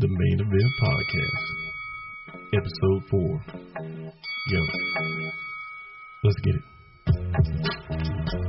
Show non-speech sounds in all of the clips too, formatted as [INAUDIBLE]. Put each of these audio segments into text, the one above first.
the Main Event Podcast, Episode 4. Yo, let's get it.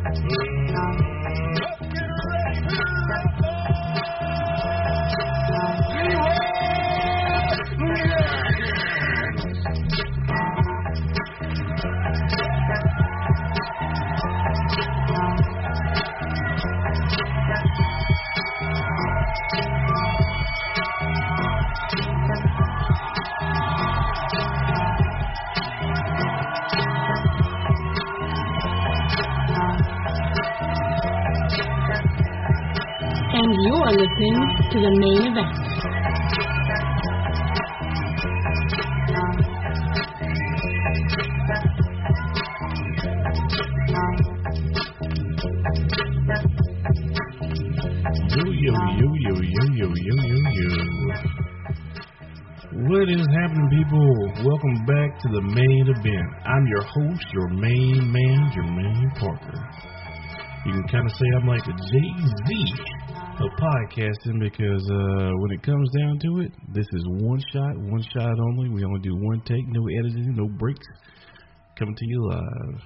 To the main event. Yo, yo, yo, yo, yo, yo, yo, yo, yo. What is happening, people? Welcome back to the main event. I'm your host, your main man, Jermaine Parker. You can kind of say I'm like a Jay Z of podcasting because uh, when it comes down to it, this is one shot, one shot only. We only do one take, no editing, no breaks. Coming to you live.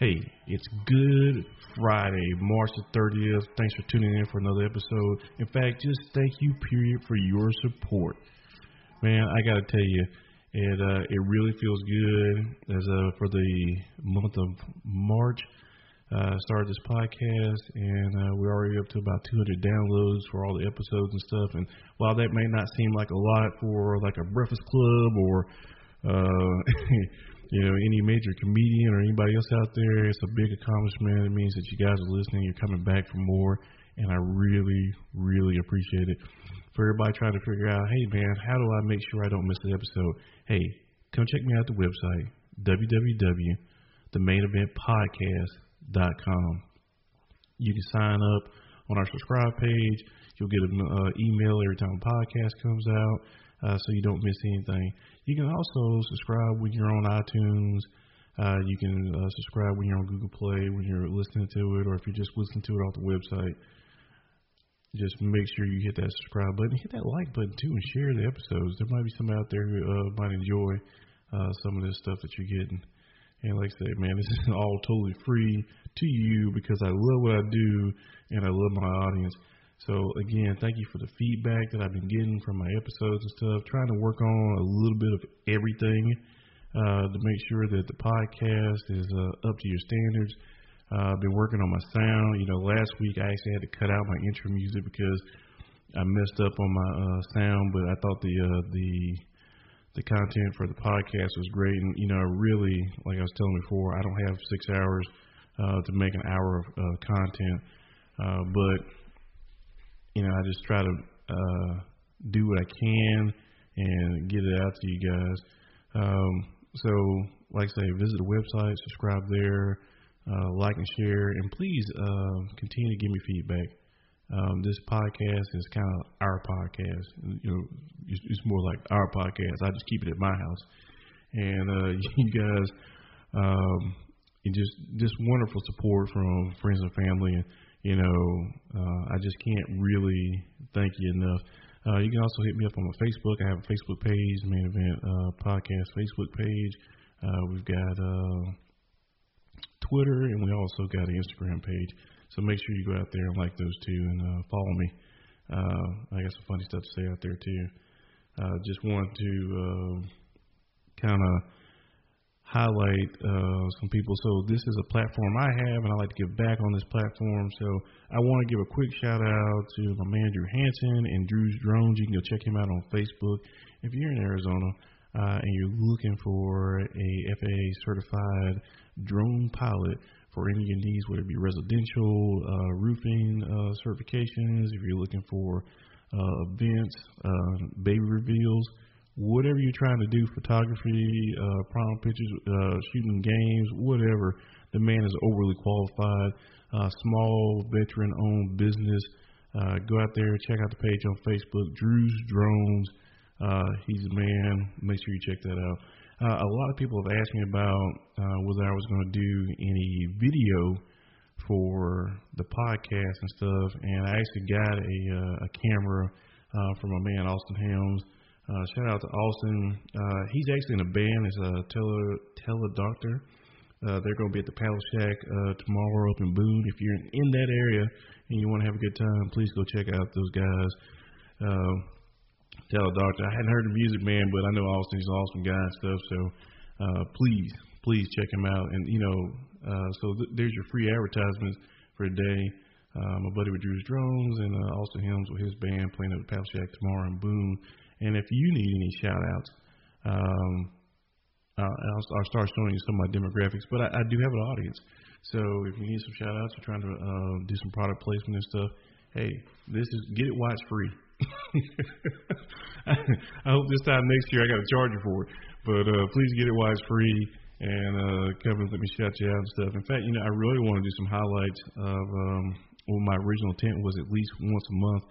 Hey, it's Good Friday, March the 30th. Thanks for tuning in for another episode. In fact, just thank you, period, for your support. Man, I got to tell you, it uh, it really feels good as uh, for the month of March. Uh, started this podcast, and uh, we're already up to about 200 downloads for all the episodes and stuff. And while that may not seem like a lot for like a Breakfast Club or uh, [LAUGHS] you know, any major comedian or anybody else out there, it's a big accomplishment. It means that you guys are listening, you're coming back for more, and I really, really appreciate it. For everybody trying to figure out, hey man, how do I make sure I don't miss an episode? Hey, come check me out the website, www.themaineeventpodcast.com. You can sign up on our subscribe page. You'll get an uh, email every time a podcast comes out, uh, so you don't miss anything. You can also subscribe when you're on iTunes. Uh, you can uh, subscribe when you're on Google Play, when you're listening to it, or if you're just listening to it off the website. Just make sure you hit that subscribe button, hit that like button too, and share the episodes. There might be some out there who uh, might enjoy uh, some of this stuff that you're getting. And like I said, man, this is [LAUGHS] all totally free to you because I love what I do and I love my audience. So again, thank you for the feedback that I've been getting from my episodes and stuff. Trying to work on a little bit of everything uh, to make sure that the podcast is uh, up to your standards. Uh, I've been working on my sound. You know, last week I actually had to cut out my intro music because I messed up on my uh, sound, but I thought the uh, the the content for the podcast was great. And you know, really, like I was telling before, I don't have six hours uh, to make an hour of uh, content, uh, but you know, I just try to uh, do what I can and get it out to you guys. Um, so, like I say, visit the website, subscribe there, uh, like and share, and please uh, continue to give me feedback. Um, this podcast is kind of our podcast. You know, it's, it's more like our podcast. I just keep it at my house, and uh, [LAUGHS] you guys, um, and just just wonderful support from friends and family. And you know, uh, I just can't really thank you enough. Uh, you can also hit me up on my Facebook. I have a Facebook page, Main Event uh, Podcast Facebook page. Uh, we've got uh, Twitter, and we also got an Instagram page. So make sure you go out there and like those two and uh, follow me. Uh, I got some funny stuff to say out there too. Uh, just wanted to uh, kind of highlight uh, some people. So this is a platform I have, and I like to give back on this platform. So I want to give a quick shout out to my man Drew Hansen and Drew's Drones. You can go check him out on Facebook. If you're in Arizona uh, and you're looking for a FAA certified drone pilot for any of your needs, whether it be residential, uh, roofing uh, certifications, if you're looking for uh, events, uh, baby reveals, whatever you're trying to do, photography, uh, prom pictures, uh, shooting games, whatever, the man is overly qualified. Uh, small veteran-owned business. Go out there, check out the page on Facebook, Drew's Drones. He's a man. Make sure you check that out. Uh, a lot of people have asked me about uh, whether I was going to do any video for the podcast and stuff, and I actually got a, uh, a camera uh, from my man Austin Helms. Uh, shout out to Austin. Uh, he's actually in a band. It's a tele tele doctor. Uh, they're going to be at the Paddle Shack uh, tomorrow up in Boone. If you're in that area and you want to have a good time, please go check out those guys. Uh, tell a doctor. I hadn't heard of music man, but I know Austin. He's an awesome guy and stuff. So uh, please, please check him out. And you know, uh, so th- there's your free advertisements for today. Uh, my buddy with Drew's Drones and uh, Austin Helms with his band playing at the Paddle Shack tomorrow in Boone. And if you need any shout outs, um, uh, I'll, I'll start showing you some of my demographics. But I, I do have an audience. So if you need some shout outs or trying to uh, do some product placement and stuff, hey, this is get it while it's free. [LAUGHS] I hope this time next year I got to charge you for it. But uh, please get it while it's free and uh, and let me shout you out and stuff. In fact, you know, I really want to do some highlights of um, well, my original intent was at least once a month.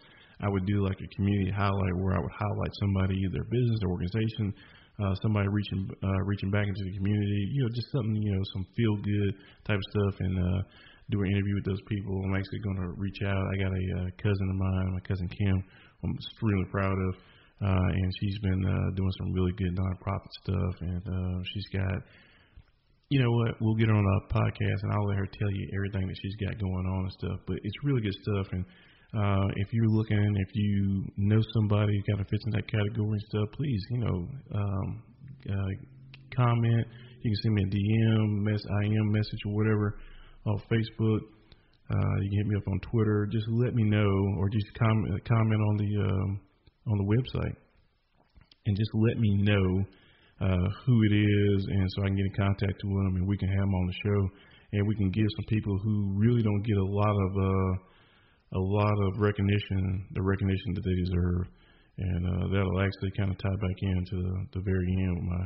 I would do like a community highlight where I would highlight somebody, their business, their organization, uh, somebody reaching uh, reaching back into the community. You know, just something you know, some feel good type of stuff, and uh, do an interview with those people. I'm actually going to reach out. I got a uh, cousin of mine, my cousin Kim. I'm extremely proud of, uh, and she's been uh, doing some really good nonprofit stuff, and uh, she's got. You know what? We'll get her on a podcast, and I'll let her tell you everything that she's got going on and stuff. But it's really good stuff, and uh, if you're looking, if you know somebody who kind of fits in that category and stuff, please, you know, um, uh, comment. You can send me a DM, mess, IM message, or whatever on Facebook. Uh, you can hit me up on Twitter. Just let me know, or just comment comment on the um, on the website, and just let me know uh, who it is, and so I can get in contact with them, and we can have them on the show, and we can give some people who really don't get a lot of uh, a lot of recognition, the recognition that they deserve, and uh, that'll actually kind of tie back into the, the very end of my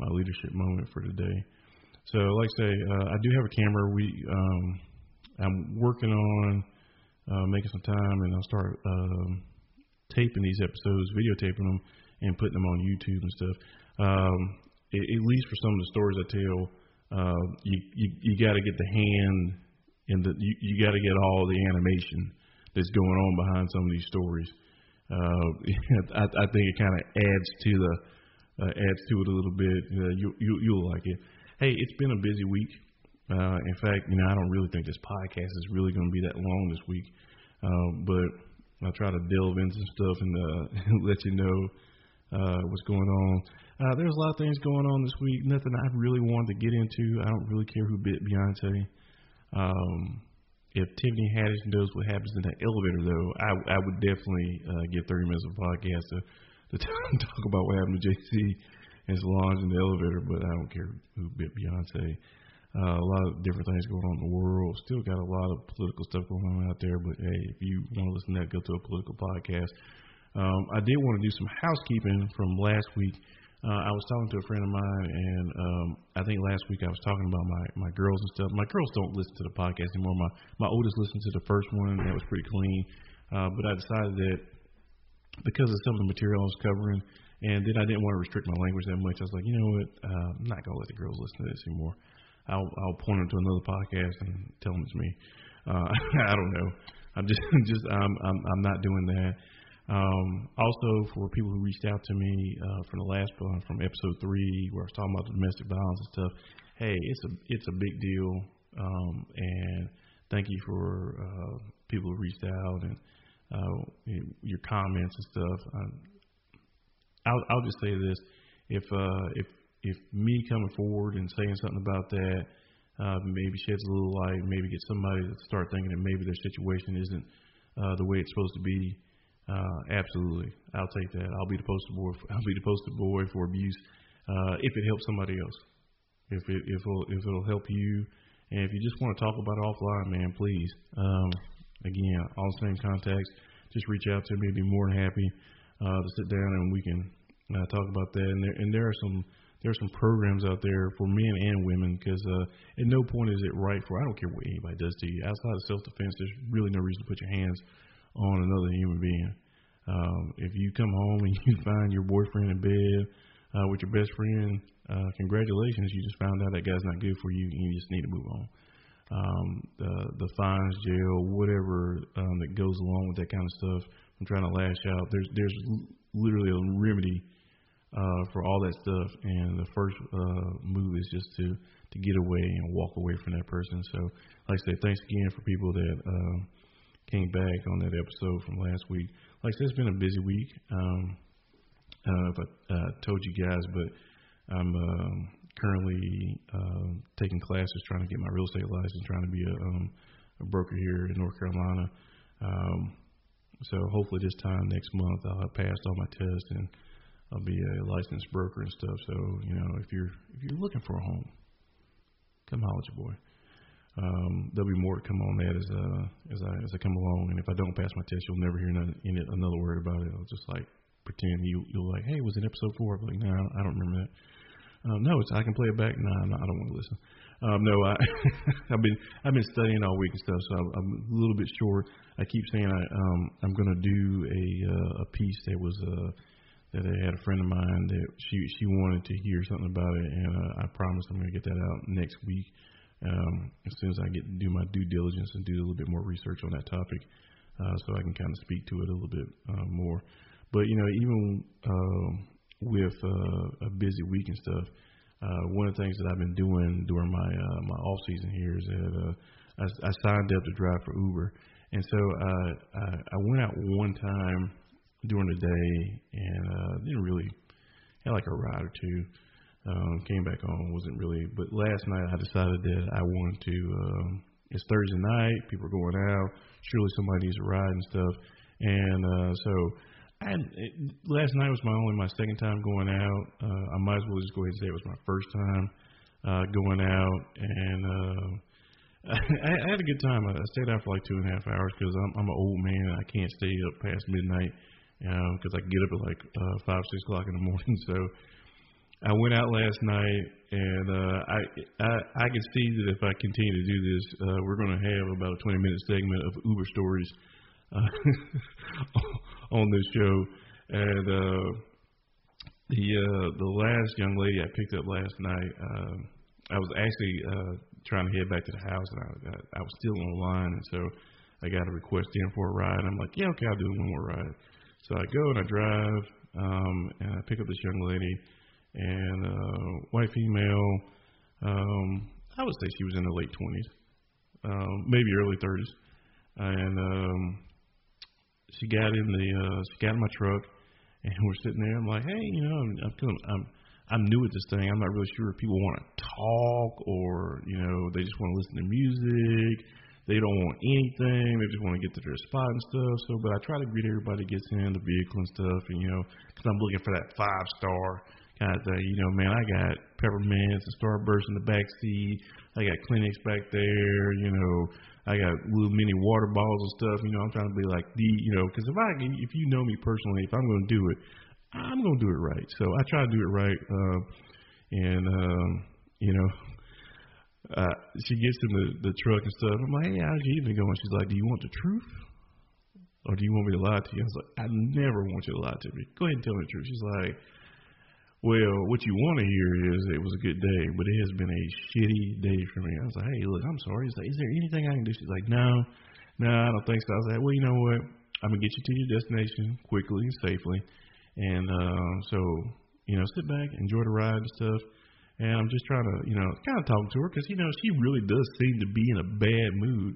my leadership moment for today. So, like I say, uh, I do have a camera. We um, I'm working on uh, making some time, and I'll start um, taping these episodes, videotaping them, and putting them on YouTube and stuff. Um, at, at least for some of the stories I tell, uh, you you, you got to get the hand and the you, you got to get all the animation that's going on behind some of these stories. Uh, [LAUGHS] I, I think it kind of adds to the uh, adds to it a little bit. Uh, you, you you'll like it. Hey, it's been a busy week. Uh, in fact, you know, I don't really think this podcast is really going to be that long this week. Uh, but I'll try to delve into some stuff and uh, [LAUGHS] let you know uh, what's going on. Uh, there's a lot of things going on this week. Nothing I really wanted to get into. I don't really care who bit Beyonce. Um, if Tiffany Haddish knows what happens in that elevator, though, I, I would definitely uh, get 30 minutes of podcast to, to [LAUGHS] talk about what happened to Jay Z and Solange in the elevator. But I don't care who bit Beyonce. Uh, a lot of different things going on in the world. Still got a lot of political stuff going on out there. But hey, if you want to listen to that, go to a political podcast. Um, I did want to do some housekeeping from last week. Uh, I was talking to a friend of mine, and um, I think last week I was talking about my my girls and stuff. My girls don't listen to the podcast anymore. My my oldest listened to the first one, that was pretty clean. Uh, but I decided that because of some of the material I was covering, and then I didn't want to restrict my language that much. I was like, you know what, uh, I'm not gonna let the girls listen to this anymore. I'll I'll point them to another podcast and tell them it's me. Uh, [LAUGHS] I don't know. I'm just [LAUGHS] just I'm I'm I'm not doing that. Um, also, for people who reached out to me uh, from the last one, from episode three, where I was talking about the domestic violence and stuff. Hey, it's a it's a big deal, um, and thank you for uh, people who reached out and uh, your comments and stuff. I'll, I'll just say this: if uh, if if me coming forward and saying something about that uh, maybe sheds a little light, maybe get somebody to start thinking that maybe their situation isn't uh, the way it's supposed to be uh, absolutely, I'll take that. I'll be the poster boy. For, [LAUGHS] I'll be the poster boy for abuse uh, if it helps somebody else. If it if it'll, if it'll help you, and if you just want to talk about it offline, man, please. Um, again, all the same contacts. Just reach out to me. I'd be more than happy uh, to sit down and we can uh, talk about that. And there and there are some there are some programs out there for men and women because uh, at no point is it right for I don't care what anybody does to you outside of self defense. There's really no reason to put your hands on another human being. Um, if you come home and [LAUGHS] you find your boyfriend in bed uh, with your best friend, uh, congratulations, you just found out that guy's not good for you, and you just need to move on. Um, the the fines, jail, whatever um, that that goes along with that kind of stuff. I'm trying to lash out. There's there's literally a remedy uh, for all that stuff, and the first uh, move is just to to get away and walk away from that person. So, like I said, thanks again for people that uh, came back on that episode from last week. Like I said, it's been a busy week. Um, I don't know if I uh, told you guys, but I'm um, currently uh, taking classes, trying to get my real estate license, trying to be a, um, a broker here in North Carolina. Um, so hopefully this time next month I'll have passed all my tests and I'll be a licensed broker and stuff. So you know if you're if you're looking for a home, come holler at your boy. Um, there'll be more to come on that as uh, as I as I come along. And if I don't pass my test, you'll never hear none, any, another word about it. I'll just like pretend you you'll like, hey, was it episode four? I'm like, no, nah, I don't remember that. Um, no, it's I can play it back. No, nah, I don't want to listen. Um, no, I [LAUGHS] I've been I've been studying all week and stuff, so I'm, I'm a little bit short. I keep saying I um I'm gonna do a uh, a piece that was uh that I had a friend of mine that she she wanted to hear something about it, and uh, I promise I'm gonna get that out next week. Um, as soon as I get to do my due diligence and do a little bit more research on that topic, uh, so I can kind of speak to it a little bit uh, more. But you know, even uh, with uh, a busy week and stuff, uh, one of the things that I've been doing during my uh, my off season here is that uh, I, I signed up to drive for Uber, and so uh, I, I went out one time during the day and uh, didn't really had like a ride or two. Um, came back home, wasn't really. But last night I decided that I wanted to. Um, it's Thursday night, people are going out. Surely somebody needs a ride and stuff, and uh, so I it, last night was my only my second time going out. Uh, I might as well just go ahead and say it was my first time uh, going out, and uh, [LAUGHS] I, I had a good time. I stayed out for like two and a half hours because I'm, I'm an old man. and I can't stay up past midnight because um, I get up at like uh, five six o'clock in the morning. [LAUGHS] So I went out last night, and uh, I, I I can see that if I continue to do this, uh, we're going to have about a 20 minute segment of Uber stories uh, [LAUGHS] on this show, and uh, the uh, the last young lady I picked up last night, uh, I was actually uh, trying to head back to the house, and I, I was still on the line, and so I got a request in for a ride. And I'm like, yeah, okay, I'll do one more ride. So I go and I drive, um, and I pick up this young lady, and uh, white female. Um, I would say she was in her late 20s, um, maybe early 30s, and um, she got in the uh, she got in my truck, and [LAUGHS] we're sitting there. I'm like, hey, you know, I'm I'm I'm, I'm new at this thing. I'm not really sure if people want to talk or you know they just want to listen to music. They don't want anything. They just want to get to their spot and stuff. So, but I try to greet everybody gets in the vehicle and stuff, and you know, because I'm looking for that five star kind of thing. You know, man, I got peppermints and Starburst in the back seat. I got Kleenex back there. You know, I got little mini water bottles and stuff. You know, I'm trying to be like the, you know, because if I, if you know me personally, if I'm going to do it, I'm going to do it right. So I try to do it right. Uh, and um, you know, uh, she gets in the the truck and stuff. I'm like, hey, how's your evening going? She's like, do you want the truth? Or do you want me to lie to you? I was like, I never want you to lie to me. Go ahead and tell me the truth. She's like, well, what you want to hear is it was a good day, but it has been a shitty day for me. I was like, hey, look, I'm sorry. He's like, is there anything I can do? She's like, no, no, I don't think so. I was like, well, you know what? I'm gonna get you to your destination quickly and safely, and uh, so you know, sit back, enjoy the ride and stuff. And I'm just trying to, you know, kind of talk to her because you know she really does seem to be in a bad mood,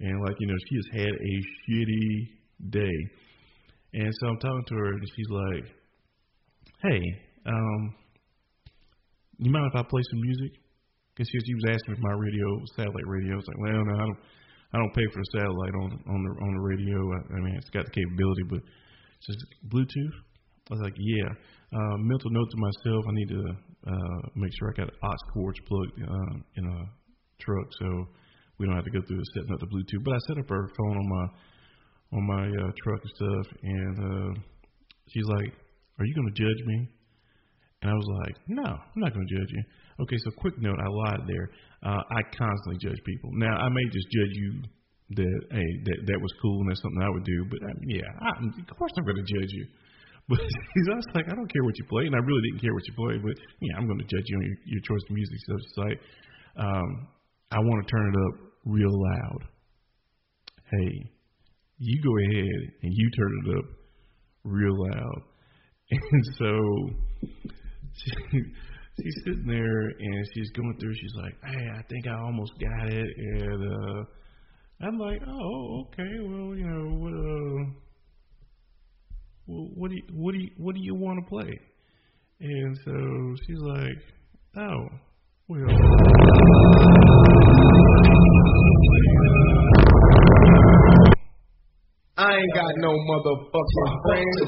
and like you know she has had a shitty day. And so I'm talking to her, and she's like, "Hey, um, you mind if I play some music? Because she, she was asking if my radio, satellite radio. I was like, well, no, I don't, I don't pay for the satellite on on the on the radio. I, I mean, it's got the capability, but just Bluetooth. I was like, yeah. Uh, mental note to myself: I need to uh, make sure I got aux cords plugged uh, in a truck, so we don't have to go through setting up the Bluetooth. But I set up her phone on my on my uh, truck and stuff, and uh, she's like, "Are you going to judge me?" And I was like, no, I'm not going to judge you. Okay, so quick note, I lied there. Uh, I constantly judge people. Now, I may just judge you that, hey, that, that was cool and that's something I would do, but um, yeah, I, of course I'm going to judge you. But [LAUGHS] I was like, I don't care what you play, and I really didn't care what you played, but yeah, I'm going to judge you on your, your choice of music. So it's like, um, I want to turn it up real loud. Hey, you go ahead and you turn it up real loud. [LAUGHS] And so she, she's sitting there and she's going through. She's like, "Hey, I think I almost got it." And uh, I'm like, "Oh, okay. Well, you know, what, uh, well, what do you, what do you, what do you want to play?" And so she's like, "Oh, well." I ain't got no motherfucking friends.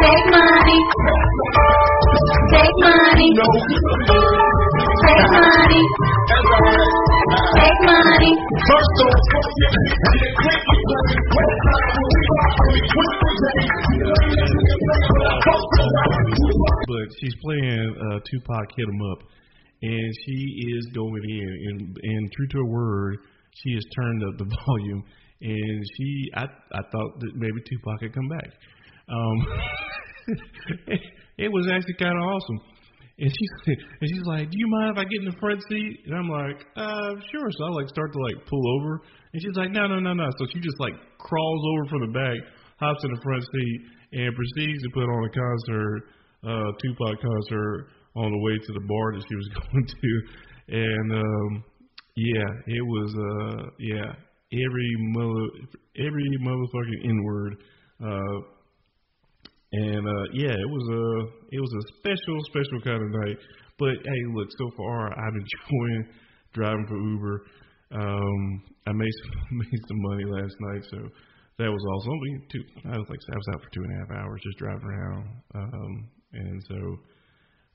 Take money. Take money. No. Take money. Take money. First but she's playing uh, Tupac Hit 'Em Up, and she is going in, and, and true to her word, she has turned up the [LAUGHS] volume, and she, I, I thought that maybe Tupac had come back. Um, [LAUGHS] it was actually kind of awesome. And she [LAUGHS] and she's like, "Do you mind if I get in the front seat?" And I'm like, "Uh, sure." So I like start to like pull over, and she's like, "No, no, no, no." So she just like crawls over from the back, hops in the front seat, and proceeds to put on a concert, uh, Tupac concert on the way to the bar that she was [LAUGHS] going to. And um, yeah, it was uh, yeah, every mother, every motherfucking N word. Uh, and uh, yeah, it was a it was a special special kind of night. But hey, look, so far I'm [LAUGHS] enjoying driving for Uber. Um, I made some, [LAUGHS] made some money last night, so that was awesome. Two, I was like I was out for two and a half hours just driving around. Um, and so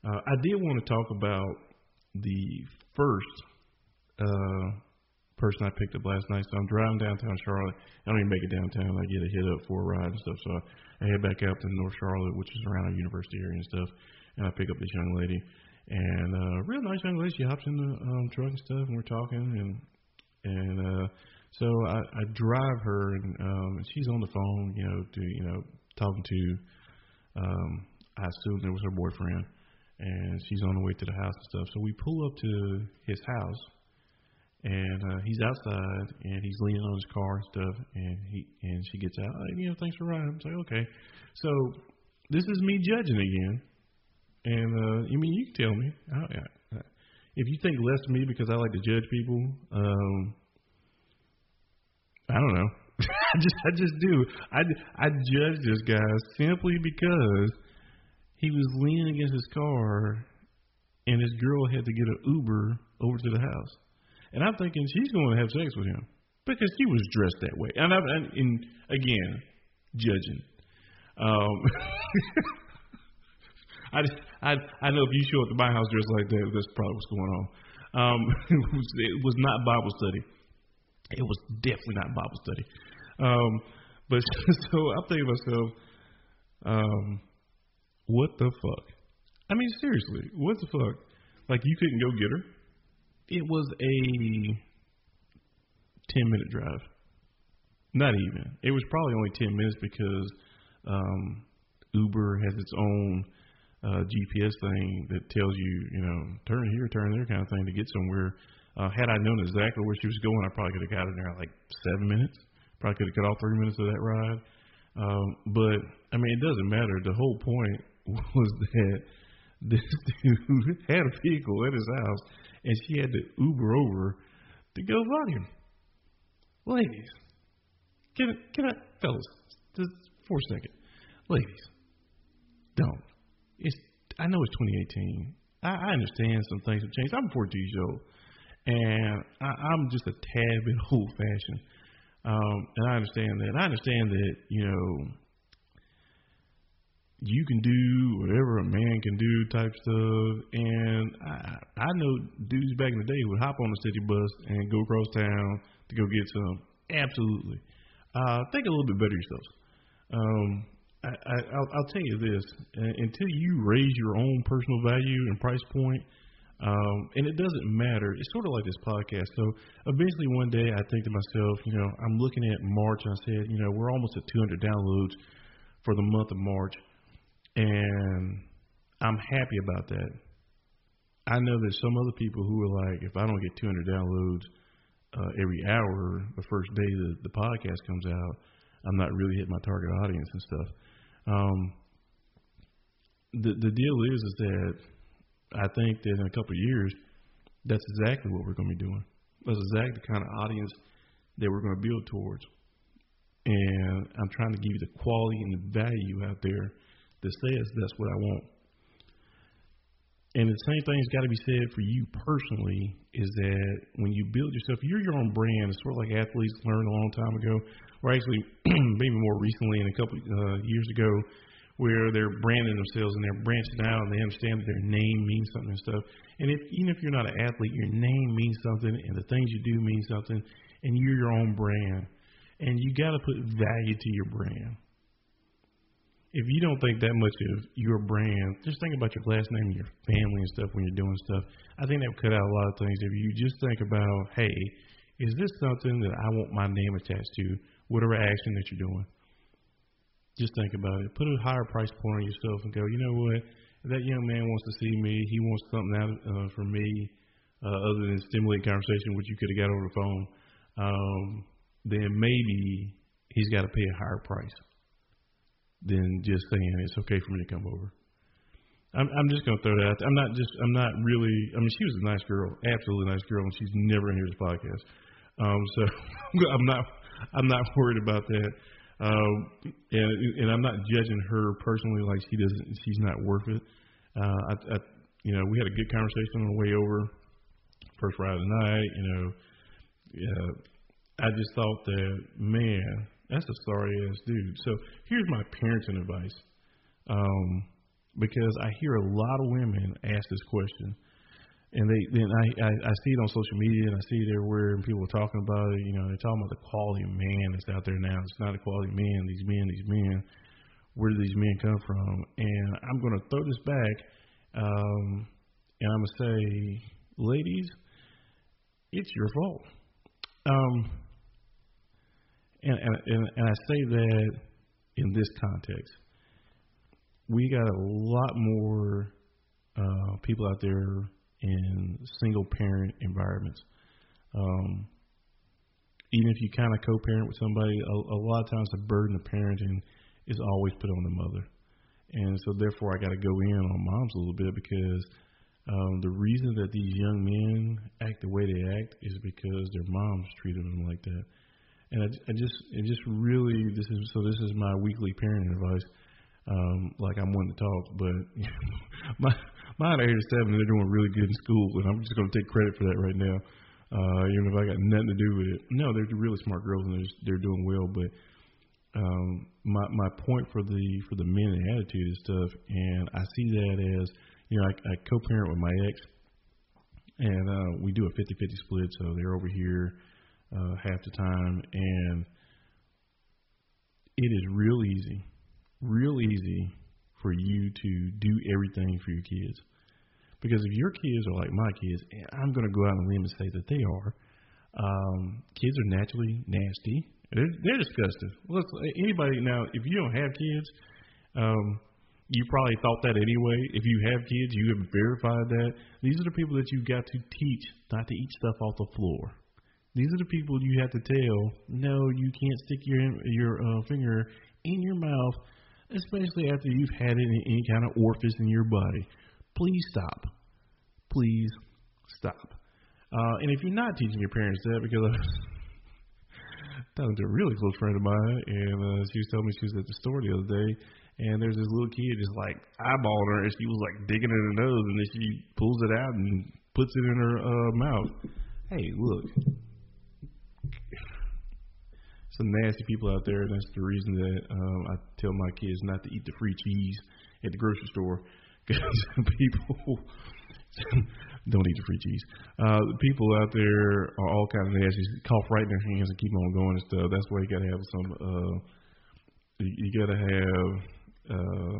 uh, I did want to talk about the first uh, person I picked up last night. So I'm driving downtown Charlotte. I don't even make it downtown. I get a hit up for a ride and stuff. So I, head back out to North Charlotte, which is around our university area and stuff. And I pick up this young lady, and uh, real nice young lady. She hops in the um, truck and stuff, and we're talking, and and uh, so I, I drive her, and um, she's on the phone, you know, to you know talking to. Um, I assume it was her boyfriend, and she's on the way to the house and stuff. So we pull up to his house, and uh, he's outside and he's leaning on his car and stuff and he and she gets out you know thanks for riding. I'm like okay. So this is me judging again. And uh you mean you can tell me. I, I, if you think less of me because I like to judge people um I don't know. [LAUGHS] I just I just do. I I judge this guy simply because he was leaning against his car and his girl had to get an Uber over to the house and I'm thinking she's going to have sex with him because she was dressed that way. And, I'm, and, and again, judging. Um, [LAUGHS] I, I I know if you show up to my house dressed like that, that's probably what's going on. Um, [LAUGHS] it, was, it was not Bible study. It was definitely not Bible study. Um, but [LAUGHS] so I'm thinking to myself, um, what the fuck? I mean, seriously, what the fuck? Like you couldn't go get her? It was a 10 minute drive. Not even. It was probably only 10 minutes because um, Uber has its own uh, GPS thing that tells you, you know, turn here, turn there kind of thing to get somewhere. Uh, had I known exactly where she was going, I probably could have gotten there in like seven minutes. Probably could have cut all three minutes of that ride. Um, but, I mean, it doesn't matter. The whole point [LAUGHS] was that this [LAUGHS] dude had a vehicle at his house and she had to Uber over to go fuck him. Ladies, can can I, fellas, just for a second, ladies, don't. It's I know it's 2018. I, I understand some things have changed. I'm 42 years old, and I, I'm just a tad bit old fashioned. Um, and I understand that. I understand that you know you can do whatever a man can do type stuff. And I, I know dudes back in the day would hop on the city bus and go across town to go get some. Absolutely. Uh, think a little bit better yourselves. Um, I, I, I'll, I'll tell you this: uh, until you raise your own personal value and price point, um, and it doesn't matter. It's sort of like this podcast. So eventually, one day, I think to myself, you know, I'm looking at March, and I said, you know, we're almost at 200 downloads for the month of March and I'm happy about that. I know there's some other people who are like, if I don't get 200 downloads, uh, every hour the first day that the podcast comes out, I'm not really hitting my target audience and stuff. Um, the the deal is is that I think that in a couple of years, that's exactly what we're going to be doing. That's exactly the kind of audience that we're going to build towards. And I'm trying to give you the quality and the value out there that says that's what I want. And the same thing's got to be said for you personally is that when you build yourself, you're your own brand. It's sort of like athletes learned a long time ago, or actually [CLEARS THROAT] maybe more recently, and a couple uh, years ago, where they're branding themselves and they're branching out and they understand that their name means something and stuff. And if even if you're not an athlete, your name means something, and the things you do mean something, and you're your own brand, and you got to put value to your brand if you don't think that much of your brand, just think about your last name and your family and stuff when you're doing stuff. I think that would cut out a lot of things. If you just think about, hey, is this something that I want my name attached to, whatever action that you're doing? Just think about it. Put a higher price point on yourself and go, you know what? That young man wants to see me, he wants something out uh, from me uh, other than stimulate conversation, which you could have got over the phone, um, then maybe he's got to pay a higher price than just saying it's okay for me to come over. I'm, I'm just gonna throw that. Out. I'm not just. I'm not really. I mean, she was a nice girl, absolutely nice girl, and she's never heard this podcast. Um, so [LAUGHS] I'm not. I'm not worried about that. Um, and and I'm not judging her personally. Like she doesn't. She's not worth it. Uh, I, I, you know, we had a good conversation on the way over. First the night. You know, yeah. I just thought that man, that's a sorry ass dude. So here's my parenting advice. Um, because I hear a lot of women ask this question, and they then I, I I see it on social media and I see it everywhere, and people are talking about it. You know, they're talking about the quality of man that's out there now. It's not a quality man. These men, these men. Where do these men come from? And I'm to throw this back, um, and I'm to say, ladies, it's your fault. Um, and, and, and I say that in this context. We got a lot more uh, people out there in single parent environments. Um, even if you kind of co parent with somebody, a, a lot of times the burden of parenting is always put on the mother. And so, therefore, I got to go in on moms a little bit because um, the reason that these young men act the way they act is because their moms treated them like that and I, I just it just really this is so this is my weekly parenting advice. Um, like I'm wanting to talk, but [LAUGHS] my mine are seven, and they're doing really good in school, and I'm just going to take credit for that right now. Uh, even if I got nothing to do with it. No, they're really smart girls, and they're they're doing well. But um, my my point for the for the men and attitude and stuff, and I see that as you know I, I co-parent with my ex, and uh, we do a 50-50 split. So they're over here uh, half the time, and it is real easy, real easy for you to do everything for your kids. Because if your kids are like my kids, and I'm going to go out on a limb and say that they are, um, kids are naturally nasty. They're, they're disgusting. Look, anybody now, if you don't have kids, um, you probably thought that anyway. If you have kids, you have verified that. These are the people that you've got to teach not to eat stuff off the floor. These are the people you have to tell, no, you can't stick your your uh, finger in your mouth, especially after you've had it in any kind of orifice in your body. Please stop. Please stop. Uh, and if you're not teaching your parents that, because I [LAUGHS] was talking to a really close friend of mine, and uh, she was telling me she was at the store the other day, and there's this little kid just like eyeballing her, and she was like digging in her nose, and then she pulls it out and puts it in her uh, mouth. Hey, look, some nasty people out there, that's the reason that um, I tell my kids not to eat the free cheese at the grocery store [LAUGHS] because people [LAUGHS] don't eat the free cheese. Uh, people out there are all kind of nasty. Cough right in their hands and keep on going and stuff. That's why you got to have some. Uh, you, you got to have uh,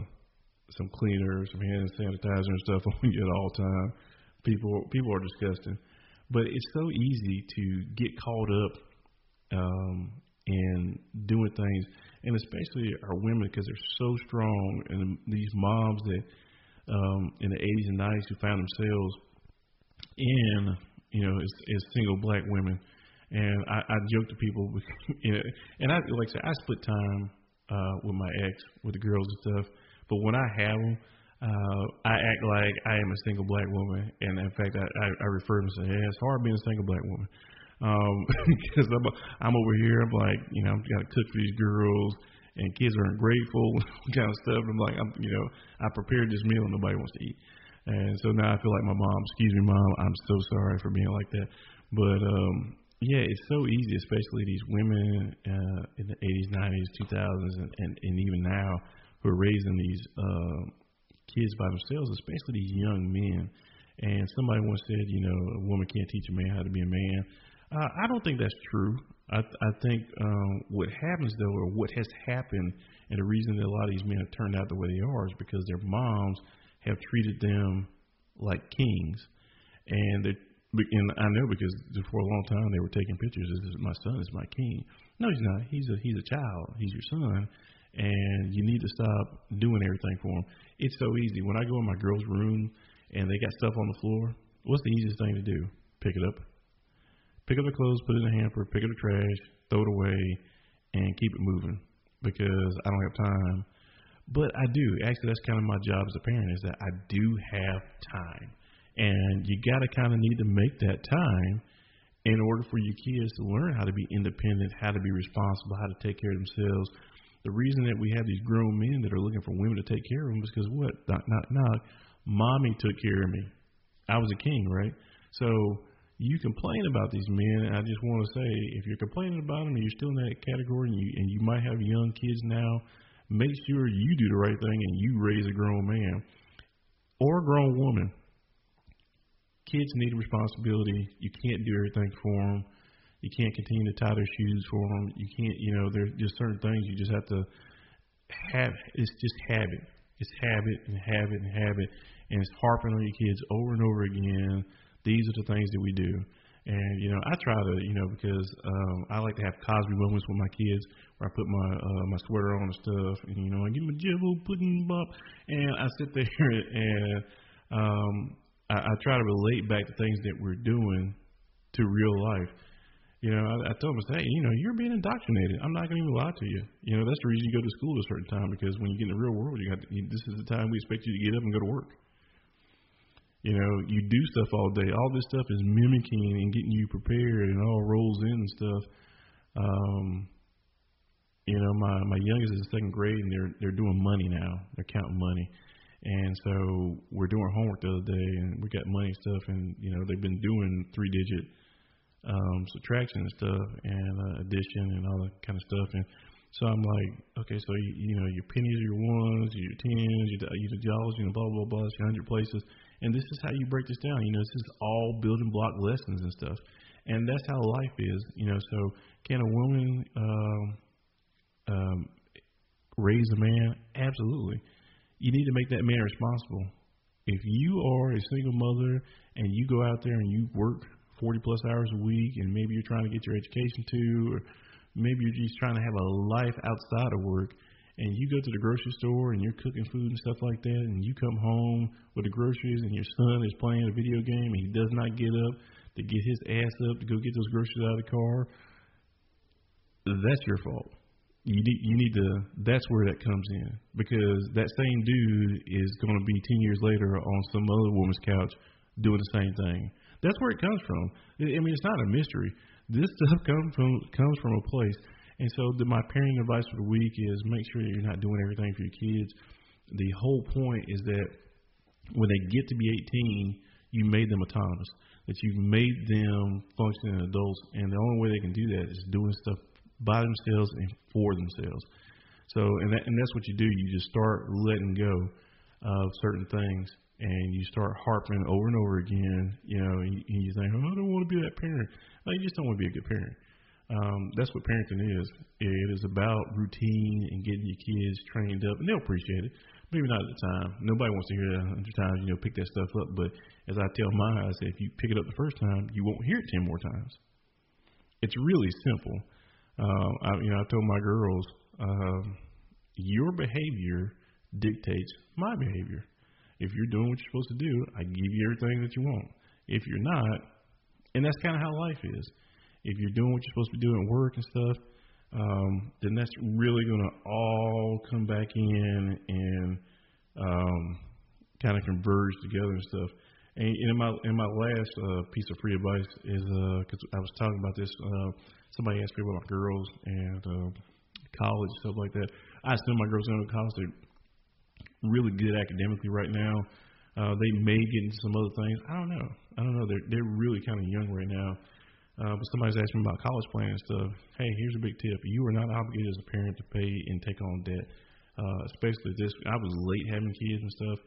some cleaner, some hand sanitizer and stuff [LAUGHS] on you at all time. People people are disgusting, but it's so easy to get caught up um, and doing things, and especially our women because they're so strong, and these moms that um, in the 80s and 90s who found themselves in you know as, as single black women, And I, I joke to people, [LAUGHS] you know, and I like I said, I split time uh, with my ex, with the girls and stuff. But when I have them, uh, I act like I am a single black woman, and in fact, I, I, I refer to myself. Yeah, it's hard being a single black woman um, [LAUGHS] because I'm I'm over here. I'm like, you know, I'm got to cook for these girls, and kids are ungrateful, [LAUGHS] kind of stuff. I'm like, I'm, you know, I prepared this meal and nobody wants to eat, and so now I feel like my mom. Excuse me, mom. I'm so sorry for being like that, but um, yeah, it's so easy, especially these women uh, in the 80s, 90s, 2000s, and, and, and even now who are raising these uh, kids by themselves, especially these young men. And somebody once said, you know, a woman can't teach a man how to be a man. Uh, I don't think that's true. I, I think um, what happens though, or what has happened, and the reason that a lot of these men have turned out the way they are, is because their moms have treated them like kings, and they and I know because for a long time they were taking pictures. This is my son is my king. No, he's not. He's a he's a child. He's your son, and you need to stop doing everything for him. It's so easy. When I go in my girl's room and they got stuff on the floor, what's the easiest thing to do? Pick it up pick up the clothes, put it in the hamper, pick up the trash, throw it away, and keep it moving because I don't have time. But I do. Actually, that's kind of my job as a parent is that I do have time. And you got to kind of need to make that time in order for your kids to learn how to be independent, how to be responsible, how to take care of themselves. The reason that we have these grown men that are looking for women to take care of them is because what? Knock, knock, knock. Mommy took care of me. I was a king, right? So you complain about these men. And I just want to say, if you're complaining about them and you're still in that category, and you and you might have young kids now, make sure you do the right thing and you raise a grown man or a grown woman. Kids need responsibility. You can't do everything for them. You can't continue to tie their shoes for them. You can't, you know, there's just certain things you just have to have. It's just habit. It's habit and habit and habit, and it's harping on your kids over and over again these are the things that we do. And you know, I try to, you know, because um, I like to have Cosby moments with my kids, where I put my uh, my sweater on and stuff, and you know, I give them a jibble, pudding bop, and I sit [LAUGHS] there and um, I, I try to relate back to things that we're doing to real life. You know, I, I told them, hey, you know, you're being indoctrinated. I'm not going to even lie to you. You know, that's the reason you go to school at a certain time because when you get in the real world, you got to, you, this is the time we expect you to get up and go to work. You know, you do stuff all day. All this stuff is mimicking and getting you prepared, and all rolls in and stuff. Um, you know, my my youngest is in second grade, and they're they're doing money now. They're counting money, and so we're doing homework the other day, and we got money stuff, and you know they've been doing three digit um, subtraction and stuff, and uh, addition and all that kind of stuff, and so I'm like, okay, so you, you know your pennies, your ones, your tens, your, your dollars, you know, blah blah blah, your hundred places and this is how you break this down. You know, this is all building block lessons and stuff. And that's how life is. You know, so can a woman um, um, raise a man? Absolutely. You need to make that man responsible. If you are a single mother and you go out there and you work 40 plus hours a week, and maybe you're trying to get your education too, or maybe you're just trying to have a life outside of work, and you go to the grocery store and you're cooking food and stuff like that, and you come home with the groceries and your son is playing a video game and he does not get up to get his ass up to go get those groceries out of the car, that's your fault. You need, you need to. That's where that comes in because that same dude is going to be ten years later on some other woman's couch doing the same thing. That's where it comes from. I mean, it's not a mystery. This stuff comes from comes from a place. And so the, my parenting advice for the week is make sure that you're not doing everything for your kids. The whole point is that when they get to be 18, you made them autonomous. That you've made them functioning adults, and the only way they can do that is doing stuff by themselves and for themselves. So, and that, and that's what you do. You just start letting go of certain things, and you start harping over and over again. You know, and you, and you think, oh, I don't want to be that parent. No, you just don't want to be a good parent. Um, that's what parenting is. It is about routine and getting your kids trained up, and they'll appreciate it. Maybe not at the time. Nobody wants to hear that a hundred times, you know, pick that stuff up. But as I tell mine, I say if you pick it up the first time, you won't hear it ten more times. It's really simple. Uh, I, you know, I told my girls, um, your behavior dictates my behavior. If you're doing what you're supposed to do, I give you everything that you want. If you're not, and that's kind of how life is if you're doing what you're supposed to be doing at work and stuff, um, then that's really going to all come back in and um, kind of converge together and stuff. And in my in my last uh, piece of free advice is because uh, I was talking about this. Uh, somebody asked me about my girls and uh, college stuff like that. I assume my girls going to college. They're really good academically right now. Uh, they may get into some other things. I don't know. I don't know. They're they're really kind of young right now. Uh, but somebody's asking about college plans and stuff. Hey, here's a big tip: you are not obligated as a parent to pay and take on debt. Uh, especially this, I was late having kids and stuff.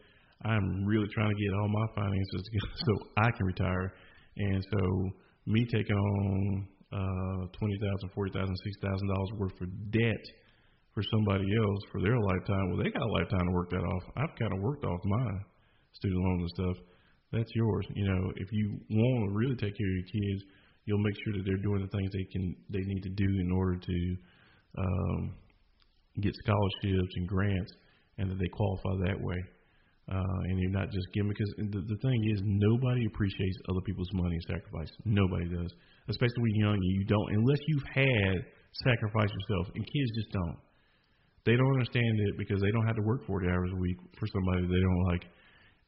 I'm really trying to get all my finances together [LAUGHS] so I can retire. And so me taking on uh, twenty thousand, forty thousand, sixty thousand dollars worth of debt for somebody else for their lifetime. Well, they got a lifetime to work that off. I've kind of worked off my student loans and stuff. That's yours. You know, if you want to really take care of your kids, you'll make sure that they're doing the things they can they need to do in order to um, get scholarships and grants, and that they qualify that way. Uh, and you're not just giving because the, the thing is nobody appreciates other people's money and sacrifice. Nobody does, especially when you're young. You don't unless you've had sacrifice yourself, and kids just don't. They don't understand it because they don't have to work 40 hours a week for somebody they don't like,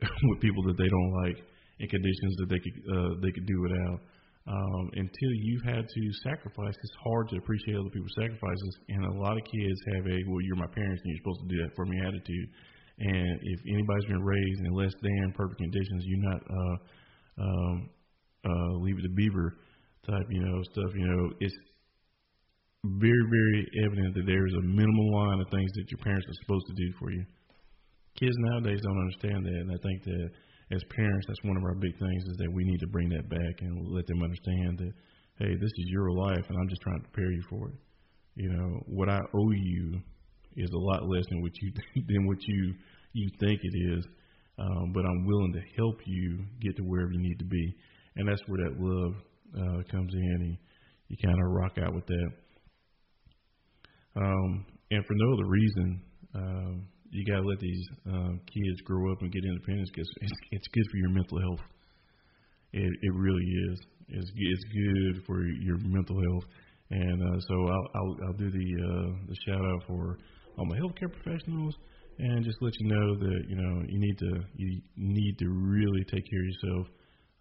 [LAUGHS] with people that they don't like, in conditions that they could uh, they could do without. Um, until you've had to sacrifice, it's hard to appreciate other people's sacrifices. And a lot of kids have a "well, you're my parents and you're supposed to do that for me" attitude and if anybody's been raised in less than perfect conditions, you're not uh, um, uh, leave it to Beaver type, you know, stuff. You know, it's very, very evident that there's a minimal line of things that your parents are supposed to do for you. Kids nowadays don't understand that, and I think that as parents, that's one of our big things is that we need to bring that back and let them understand that, hey, this is your life, and I'm just trying to prepare you for it. You know, what I owe you is a lot less than what you [LAUGHS] than what you you think it is. Um, but I'm willing to help you get to wherever you need to be, and that's where that love uh, comes in. And you kind of rock out with that. Um, and for no other reason, um, you got to let these um, kids grow up and get independence because it's, it's good for your mental health. It, it really is. It's, it's good for your mental health. And uh, so I'll, I'll, I'll do the uh, the shout out for all my healthcare professionals, and just let you know that you know you need to you need to really take care of yourself,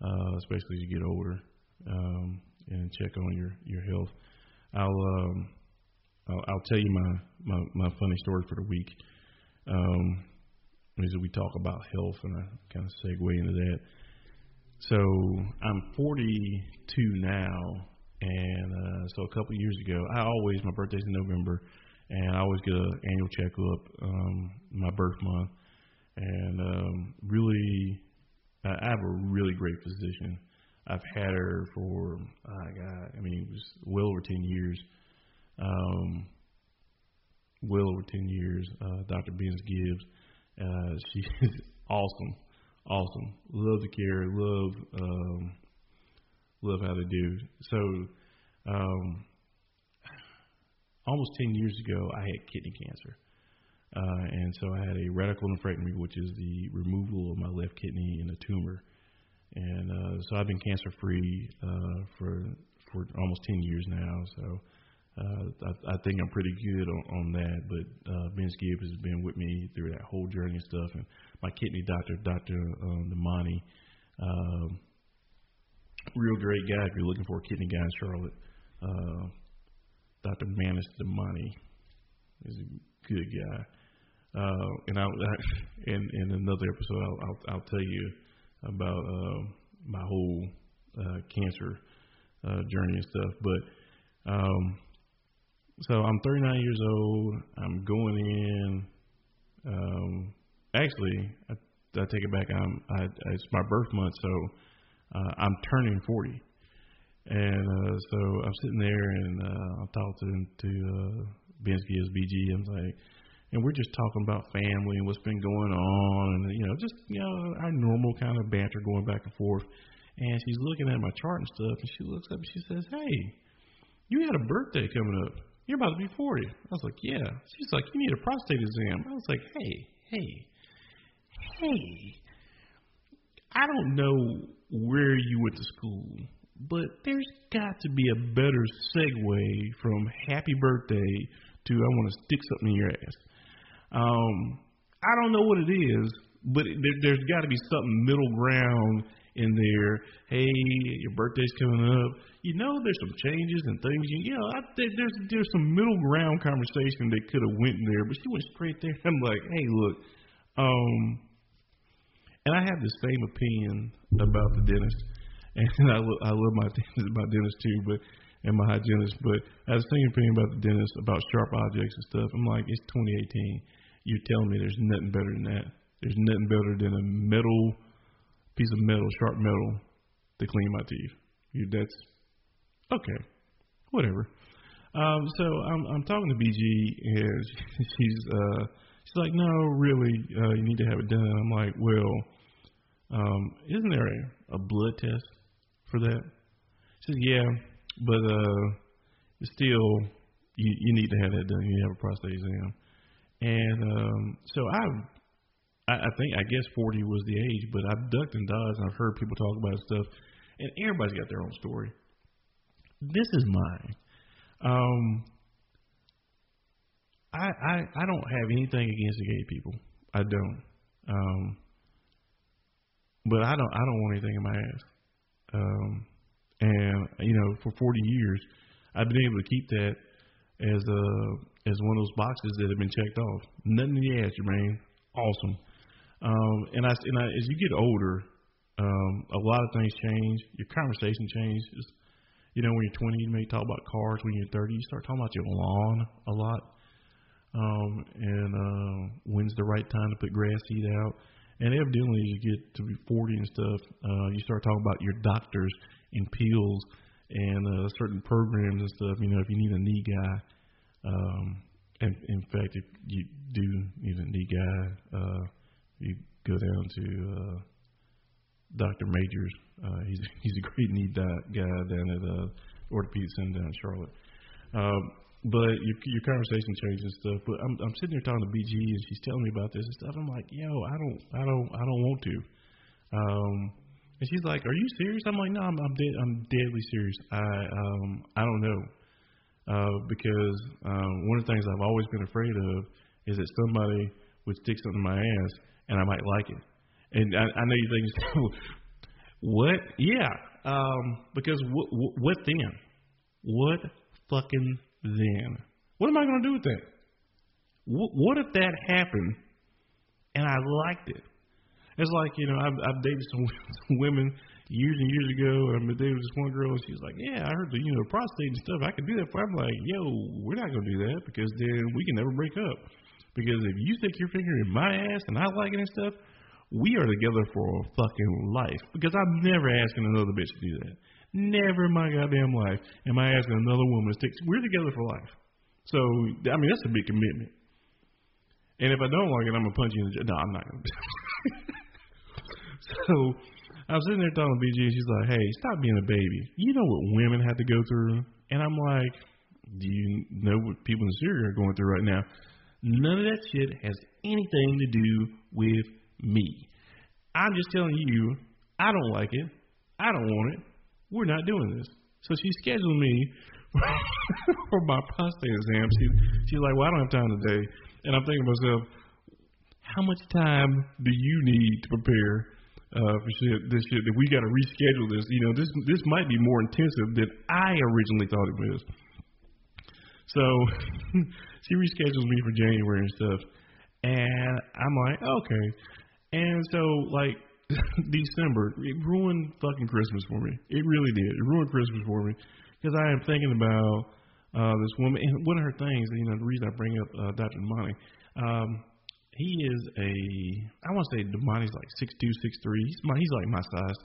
uh, especially as you get older, um, and check on your your health. I'll um, I'll, I'll tell you my, my my funny story for the week. Um, as we talk about health, and I kind of segue into that. So I'm 42 now, and uh, so a couple years ago, I always my birthday's in November and I always get an annual checkup um, my birth month, and um, really, I have a really great physician. I've had her for, oh God, I mean, it was well over ten years. Um, well over ten years. Uh, Dr. Benz Gibbs. Uh, she's [LAUGHS] awesome, awesome. Love the care, love, um, love how they do. So. Um, almost 10 years ago, I had kidney cancer. Uh, and so I had a radical nephrectomy, which is the removal of my left kidney in a tumor. And uh, so I've been cancer free uh, for for almost 10 years now. So uh, I, I think I'm pretty good on, on that. But uh, Vince Gibbs has been with me through that whole journey and stuff. And my kidney doctor, Dr. Um, Damani, um, real great guy if you're looking for a kidney guy in Charlotte. Uh, Dr. Manis money is a good guy. Uh, and I, [LAUGHS] I in in another episode, I'll I'll, I'll tell you about uh, my whole uh, cancer uh, journey and stuff. But um, so I'm 39 years old. I'm going in. Um, actually, I, I take it back. I'm I, it's my birth month, so uh, I'm turning 40. And uh, so I'm sitting there and uh, I'm talking to uh, Bensky as BG. I'm like, and we're just talking about family and what's been going on, and you know, just you know, our normal kind of banter going back and forth. And she's looking at my chart and stuff, and she looks up and she says, "Hey, you had a birthday coming up. You're about to be 40." I was like, "Yeah." She's like, "You need a prostate exam." I was like, "Hey, hey, hey." I don't know where you went to school but there's got to be a better segue from happy birthday to I want to stick something in your ass. Um, I don't know what it is, but there, there's got to be something middle ground in there. Hey, your birthday's coming up. You know, there's some changes and things. You, know, I there's there's some middle ground conversation that could have went there, but she went straight there. [LAUGHS] I'm like, hey, look, um, and I have the same opinion about the dentist, [LAUGHS] and I lo- I love my [LAUGHS] dentist, my dentist too, but and my hygienist, but I have the same opinion about the dentist about sharp objects and stuff. I'm like, it's 2018. You're telling me there's nothing better than that. There's nothing better than a metal piece of metal, sharp metal, to clean my teeth. That's okay, whatever. Um, so I'm I'm talking to BG and [LAUGHS] she's uh she's like, no, really, uh, you need to have it done. I'm like, well, um, isn't there a, a blood test for that? She says, yeah, but uh, still you you need to have that done. You have a prostate exam. And um, so I've I, I think I guess 40 was the age, but I've ducked and dodged and I've heard people talk about stuff, and everybody's got their own story. This is mine. Um, I I I don't have anything against the gay people. I don't. Um, but I don't I don't want anything in my ass. Um, and you know, for 40 years, I've been able to keep that as a as one of those boxes that have been checked off. Nothing in the ass, Jermaine. Awesome. Um, and I and I, as you get older, um, a lot of things change. Your conversation changes. You know, when you're 20, you may talk about cars. When you're 30, you start talking about your lawn a lot. Um, and uh, when's the right time to put grass seed out? And evidently, you get to be 40 and stuff, uh, you start talking about your doctors and pills and uh, certain programs and stuff. You know, if you need a knee guy, um, and in fact, if you do need a knee guy, uh, you go down to uh, Dr. Majors. Uh, he's [LAUGHS] he's a great knee guy down at uh, Orthopedic Center down in Charlotte. Um, but your your conversation changes and stuff. But I'm I'm sitting there talking to BG and she's telling me about this and stuff. I'm like, yo, I don't I don't I don't want to. Um, and she's like, Are you serious? I'm like, No, I'm I'm dead I'm deadly serious. I um I don't know. Uh, because um, one of the things I've always been afraid of is that somebody would stick something in my ass and I might like it. And I, I know you think, [LAUGHS] what? Yeah. Um, because w- w- what then? What fucking then? What am I going to do with that? W- what if that happened and I liked it? It's like, you know, I've, I've dated some, [LAUGHS] women years and years ago, and I've been dating this one girl, and she was like, Yeah, I heard the, you know, prostate and stuff. I could do that for I'm like, Yo, we're not to do that because then we can never break up. Because if you stick your finger in my ass and I like it and stuff, we are together for a fucking life. Because I'm never asking another bitch to do that. Never in my goddamn life am I asking another woman to stick. We're together for life. So, I mean, that's a big commitment. And if I don't like it, I'm gonna punch you in the. No, I'm not gonna. [LAUGHS] so I was sitting there talking to BG, and she's like, "Hey, stop being a baby. You know what women have to go through." And I'm like, "Do you know what people in Syria are going through right now?" None of that shit has anything to do with me. I'm just telling you, I don't like it. I don't want it. We're not doing this. So she scheduled me [LAUGHS] for my prostate exam. She, she's like, "Well, I don't have time today." And I'm thinking to myself, how much time do you need to prepare uh, for shit, this shit? That we got to reschedule this. You know, this this might be more intensive than I originally thought it was. So [LAUGHS] she reschedules me for January and stuff, and I'm like, okay. And so like [LAUGHS] December, it ruined fucking Christmas for me. It really did. It ruined Christmas for me because I am thinking about uh, this woman. And one of her things, you know, the reason I bring up uh, Dr. Damani, um, he is a, I want to say Damani's like six two, six three. He's my, he's like my size,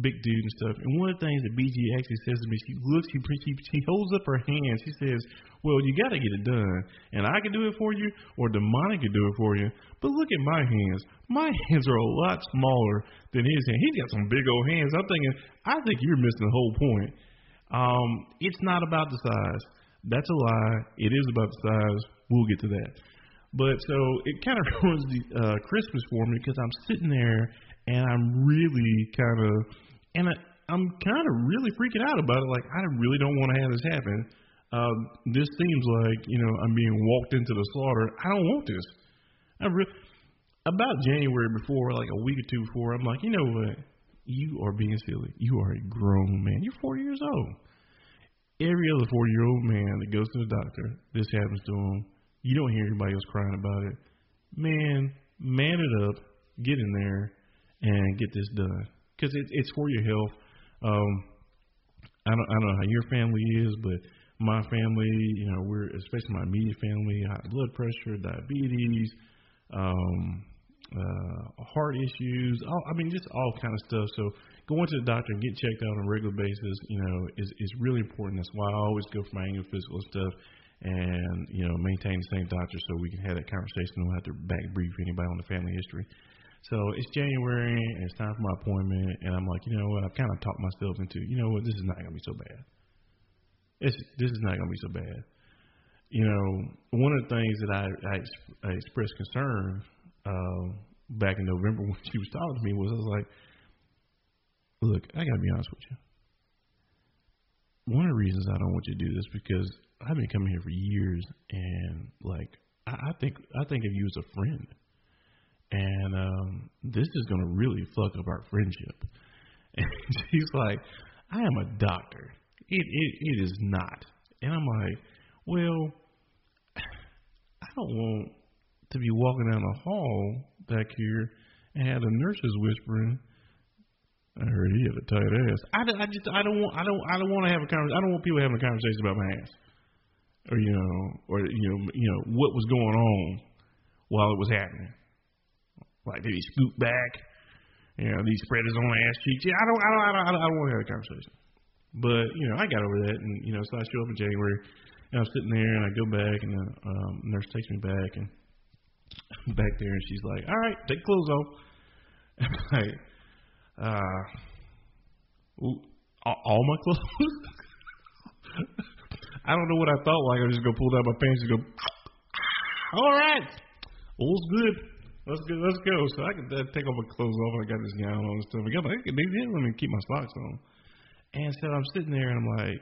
big dude and stuff. And one of the things that BG actually says to me, she looks, she she, she holds up her hand. She says, "Well, you got to get it done, and I can do it for you, or Damani can do it for you. But look at my hands. My [LAUGHS] hands are a lot smaller than his hand. He's got some big old hands. I'm thinking, I think you're missing the whole point. Um, it's not about the size. That's a lie. It is about the size. We'll get to that. But so it kind of [LAUGHS] ruins the uh, Christmas for me because I'm sitting there and I'm really kind of and I, I'm kind of really freaking out about it. Like, I really don't want to have this happen. Um, this seems like you know I'm being walked into the slaughter. I don't want this. I re- about January before, like a week or two before, I'm like, you know what? You are being silly. You are a grown man. You're 40 years old. Every other 40 year old man that goes to the doctor, this happens to him. You don't hear anybody else crying about it. Man, man it up, get in there, and get this done because it, it's for your health. Um, I don't, I don't know how your family is, but my family, you know, we're especially my immediate family, high blood pressure, diabetes, um, uh, heart issues. All, I mean, just all kind of stuff. So going to the doctor and getting checked out on a regular basis, you know, is is really important. That's why I always go for my annual physical stuff, and you know, maintain the same doctor so we can have that conversation. We don't have to back brief anybody on the family history. So it's January and it's time for my appointment, and I'm like, you know what? I've kind of talked myself into, you know what? This is not gonna be so bad. It's this is not gonna be so bad. You know, one of the things that I I, I expressed concern uh, back in November [LAUGHS] when she was talking to me was I was like, look, I gotta be honest with you. One of the reasons I don't want you to do this because I've been coming here for years, and like I, I think I think of you as a friend, and um, this is gonna really fuck up our friendship. [LAUGHS] And she's like, I am a doctor. It it it is not. And I'm like, well, I don't want to be walking down the hall back here and have the nurses whispering. I heard he had a tight ass. I, I just I don't want I don't I don't want to have a conversation. I don't want people having a conversation about my ass, or you know, or you know, you know what was going on while it was happening. Like did he scoot back? You know, did he spread his own ass cheeks? Yeah, I don't I don't I don't I don't, I don't want to have a conversation. But you know, I got over that, and you know, so I show up in January, and I'm sitting there, and I go back, and the um, nurse takes me back, and I'm [LAUGHS] back there, and she's like, "All right, take clothes off." And [LAUGHS] I'm like, uh, ooh, all, all my clothes. [LAUGHS] I don't know what I thought. Like I was just gonna pull down my pants and go. All right, all's good. Let's go. Let's go. So I could uh, take all my clothes off. I got this gown on and stuff. I. I, they didn't let me keep my socks on. And so I'm sitting there and I'm like,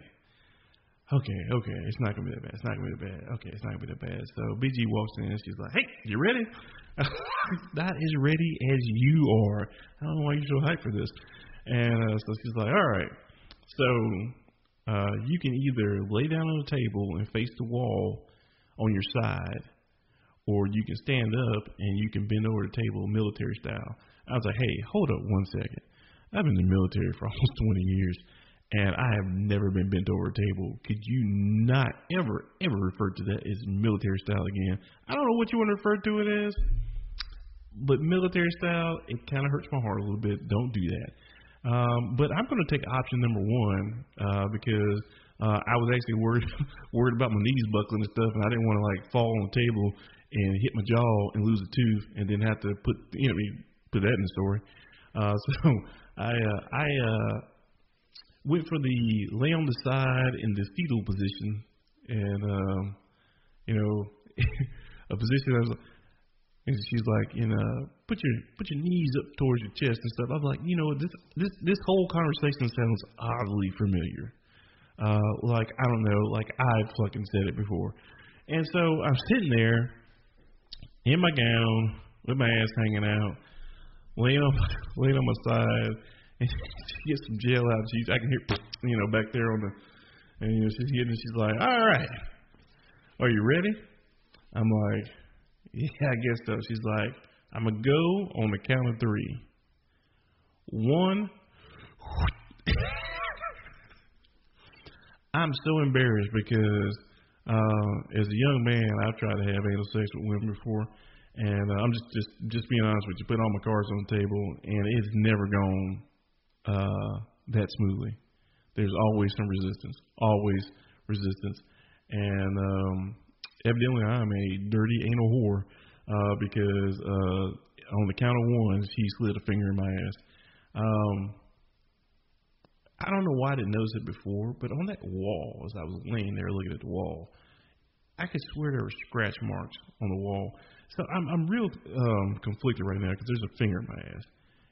okay, okay, it's not gonna be that bad. It's not gonna be that bad. Okay, it's not gonna be that bad. So BG walks in and she's like, hey, you ready? [LAUGHS] not as ready as you are. I don't know why you're so hyped for this. And uh, so she's like, all right. So uh, you can either lay down on the table and face the wall on your side, or you can stand up and you can bend over the table military style. I was like, hey, hold up one second. I've been in the military for [LAUGHS] almost 20 years, and I have never been bent over a table. Could you not ever, ever refer to that as military style again? I don't know what you want to refer to it as, but military style, it kind of hurts my heart a little bit. Don't do that. Um, but I'm going to take option number one uh, because uh, I was actually worried [LAUGHS] worried about my knees buckling and stuff, and I didn't want to like fall on the table and hit my jaw and lose a tooth, and then have to put you know put that in the story. Uh, [LAUGHS] so I uh, I uh, went for the lay on the side in the fetal position, and um, you know [LAUGHS] a position that was. And she's like, you know, put your put your knees up towards your chest and stuff. I'm like, you know, this this this whole conversation sounds oddly familiar. Uh, like I don't know, like I've fucking said it before. And so I'm sitting there in my gown with my ass hanging out, laying on laying [LAUGHS] on my side, [LAUGHS] and she gets some gel out. She's I can hear [SNIFFS] you know back there on the, and you know she's getting. She's like, all right, are you ready? I'm like, yeah, I guess so. She's like, I'm gonna go on the count of three. One. [LAUGHS] I'm so embarrassed because uh, as a young man, I've tried to have anal sex with women before, and uh, I'm just just just being honest with you. Put all my cards on the table, and it's never gone uh, that smoothly. There's always some resistance, always resistance, and um, evidently I'm a dirty anal whore uh, because uh, on the count of one, she slid a finger in my ass. Um, I don't know why I didn't notice it before, but on that wall, as I was laying there looking at the wall, I could swear there were scratch marks on the wall. So I'm I'm real um, conflicted right now because there's a finger in my ass,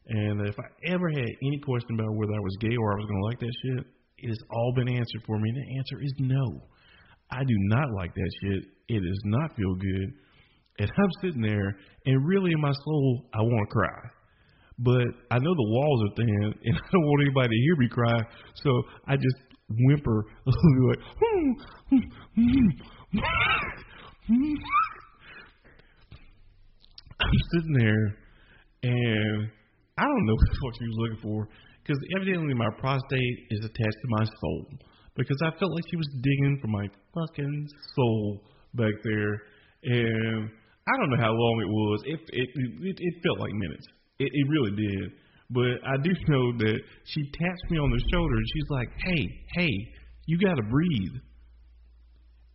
And if I ever had any question about whether I was gay or I was going to like that shit, it has all been answered for me. And the answer is no. I do not like that shit. It does not feel good. And I'm sitting there, and really in my soul, I want to cry. But I know the walls are thin, [LAUGHS] and I don't want anybody to hear me cry. So I just whimper [LAUGHS] a little like, hmm, hmm, hmm, [LAUGHS] I'm sitting there, and I don't know what she was looking for because evidently my prostate is attached to my soul because I felt like she was digging for my fucking soul back there, and I don't know how long it was. It it it, it felt like minutes. It, it really did. But I do [LAUGHS] know that she taps me on the shoulder and she's like, "Hey, hey, you gotta breathe."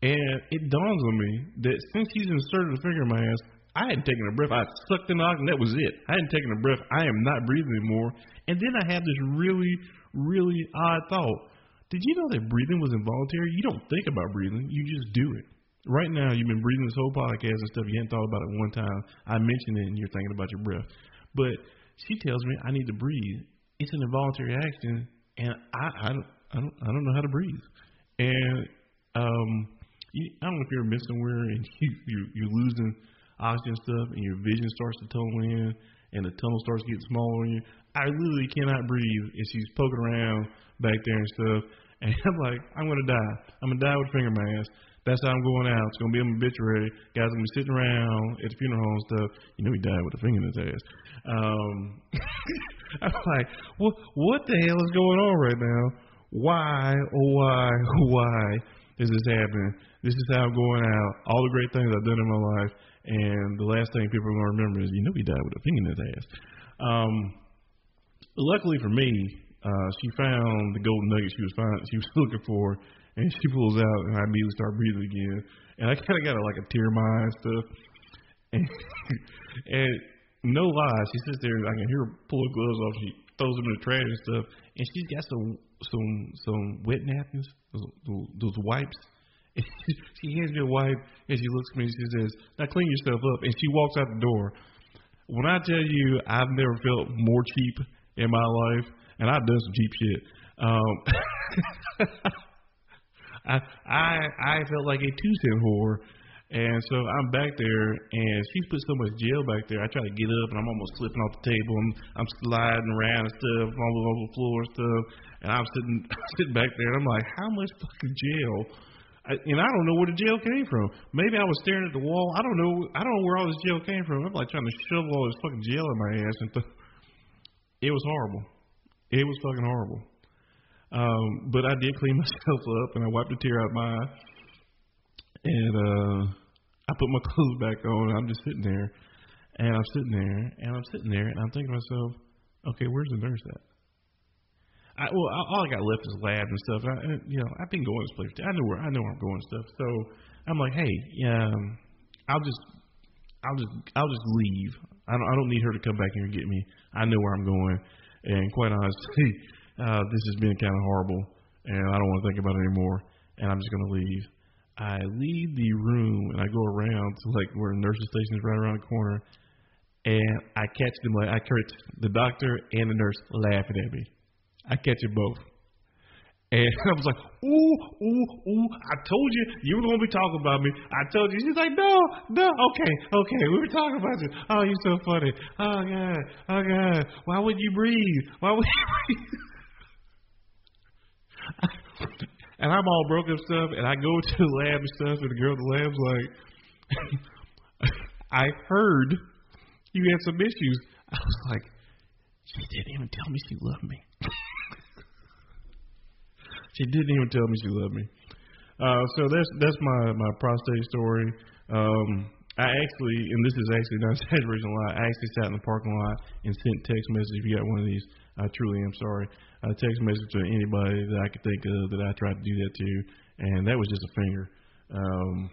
And it dawns on me that since she's inserted a finger in my ass, I hadn't taken a breath. I sucked in oxygen. That was it. I hadn't taken a breath. I am not breathing anymore. And then I had this really, really odd thought. Did you know that breathing was involuntary? You don't think about breathing. You just do it. Right now, you've been breathing this whole podcast and stuff. You hadn't thought about it one time. I mentioned it, and you're thinking about your breath. But she tells me I need to breathe. It's an involuntary action, and I, I don't, I don't, I don't know how to breathe. And um, you, I don't know if you're been somewhere and [LAUGHS] you, you you're losing oxygen stuff, and your vision starts to tunnel in, and the tunnel starts getting smaller on you. I literally cannot breathe, and she's poking around back there and stuff. [LAUGHS] And I'm like, I'm gonna die. I'm gonna die with a finger in my ass. That's how I'm going out. It's gonna be my obituary. Guys gonna be sitting around at the funeral home stuff. You know he died with a finger in his ass. Um, [LAUGHS] I'm like, what what the hell is going on right now? Why, oh why, [LAUGHS] why is this happening? This is how I'm going out. All the great things I've done in my life, and the last thing people are gonna remember is you know he died with a finger in his ass. Um, luckily for me, uh, she found the golden nugget she was find, she was [LAUGHS] looking for, and she pulls out, and I immediately start breathing again. And I kind of got a, like a tear in my eye and stuff. And, [LAUGHS] and no lie, she sits there, and I can hear her pull her gloves off. She throws them in the trash and stuff, and she's got some some some wet napkins, those, those wipes. And [LAUGHS] she hands me a wipe, and she looks at me and she says, "Now clean yourself up." And she walks out the door. When I tell you, I've never felt more cheap in my life and I've done some cheap shit. Um, [LAUGHS] I I I felt like a two cent whore, and so I'm back there, and she's put so much gel back there. I try to get up, and I'm almost slipping off the table, and I'm sliding around and stuff, all over the floor and stuff, and I'm sitting [LAUGHS] sitting back there, and I'm like, how much fucking gel? I, and I don't know where the gel came from. Maybe I was staring at the wall. I don't know. I don't know where all this gel came from. I'm like trying to shovel all this fucking gel in my ass, and th- it was horrible. It was fucking horrible. Um, but I did clean [LAUGHS] myself up and I wiped a tear out my eye. And uh, I put my clothes back on. I'm just sitting there. And I'm sitting there and I'm sitting there and I'm thinking to myself, okay, where's the nurse at? I, well, all I got left is lab and stuff. I, you know, I've been going to this place. I know where I know where I'm going and stuff. So I'm like, hey, um, I'll just, I'll just, I'll just leave. I don't, I don't need her to come back here and get me. I know where I'm going. And quite honestly, [LAUGHS] uh, this has been kind of horrible, and I don't want to think about it anymore. And I'm just going to leave. I leave the room and I go around to like where the nurse's station is right around the corner, and I catch them like I catch the doctor and the nurse laughing at me. I catch it both. And [LAUGHS] I was like, ooh, ooh, ooh, I told you you were to be talking about me. I told you. She's like, no, no, okay, okay, we were talking about you. Oh, you're so funny. Oh, God, oh, God. Why would you breathe? Why would [LAUGHS] you breathe? [LAUGHS] and I'm all broken up stuff, and I go to the lab and stuff, and the girl at the lab's like, [LAUGHS] I heard you had some issues. I was like, she didn't even tell me she loved me. [LAUGHS] she didn't even tell me she loved me. Uh, so that's that's my my prostate story. Um, I actually, and this is actually not [LAUGHS] exaggeration a lot. I actually sat in the parking lot and sent text message. If you got one of these, I truly am sorry. A text message to anybody that I could think of that I tried to do that to, and that was just a finger. Um,